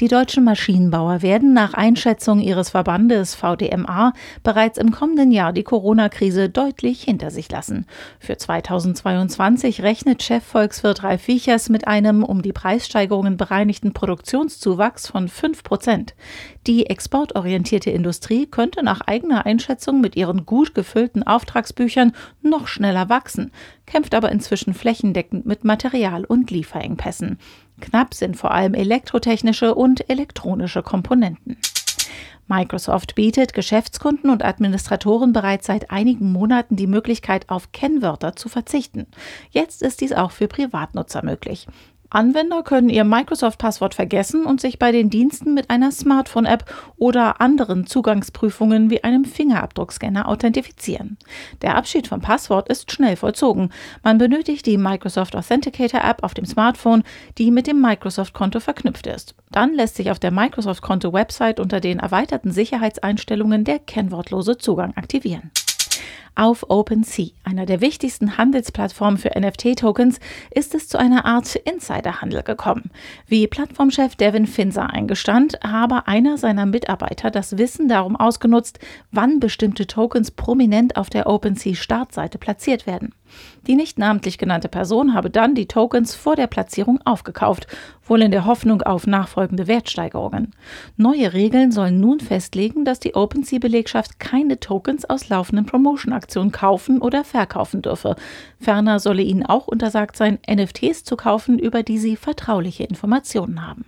Die deutschen Maschinenbauer werden nach Einschätzung ihres Verbandes VDMA bereits im kommenden Jahr die Corona-Krise deutlich hinter sich lassen. Für 2022 rechnet Chefvolkswirt Ralf Wiechers mit einem um die Preissteigerungen bereinigten Produktionszuwachs von 5 Prozent. Die exportorientierte Industrie könnte nach eigener Einschätzung mit ihren gut gefüllten Auftragsbüchern noch schneller wachsen, kämpft aber inzwischen flächendeckend mit Material- und Lieferengpässen. Knapp sind vor allem elektrotechnische und elektronische Komponenten. Microsoft bietet Geschäftskunden und Administratoren bereits seit einigen Monaten die Möglichkeit, auf Kennwörter zu verzichten. Jetzt ist dies auch für Privatnutzer möglich. Anwender können ihr Microsoft-Passwort vergessen und sich bei den Diensten mit einer Smartphone-App oder anderen Zugangsprüfungen wie einem Fingerabdruckscanner authentifizieren. Der Abschied vom Passwort ist schnell vollzogen. Man benötigt die Microsoft Authenticator-App auf dem Smartphone, die mit dem Microsoft-Konto verknüpft ist. Dann lässt sich auf der Microsoft-Konto-Website unter den erweiterten Sicherheitseinstellungen der kennwortlose Zugang aktivieren auf OpenSea, einer der wichtigsten Handelsplattformen für NFT-Tokens, ist es zu einer Art Insiderhandel gekommen. Wie Plattformchef Devin Finzer eingestand, habe einer seiner Mitarbeiter das Wissen darum ausgenutzt, wann bestimmte Tokens prominent auf der OpenSea-Startseite platziert werden. Die nicht namentlich genannte Person habe dann die Tokens vor der Platzierung aufgekauft, wohl in der Hoffnung auf nachfolgende Wertsteigerungen. Neue Regeln sollen nun festlegen, dass die OpenSea-Belegschaft keine Tokens aus laufenden Promotion-Aktionen kaufen oder verkaufen dürfe. Ferner solle ihnen auch untersagt sein, NFTs zu kaufen, über die sie vertrauliche Informationen haben.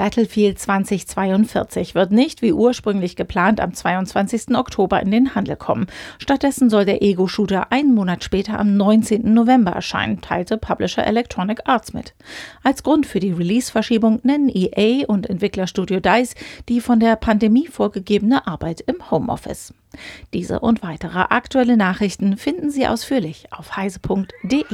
Battlefield 2042 wird nicht wie ursprünglich geplant am 22. Oktober in den Handel kommen. Stattdessen soll der Ego-Shooter einen Monat später am 19. November erscheinen, teilte Publisher Electronic Arts mit. Als Grund für die Release-Verschiebung nennen EA und Entwicklerstudio DICE die von der Pandemie vorgegebene Arbeit im Homeoffice. Diese und weitere aktuelle Nachrichten finden Sie ausführlich auf heise.de.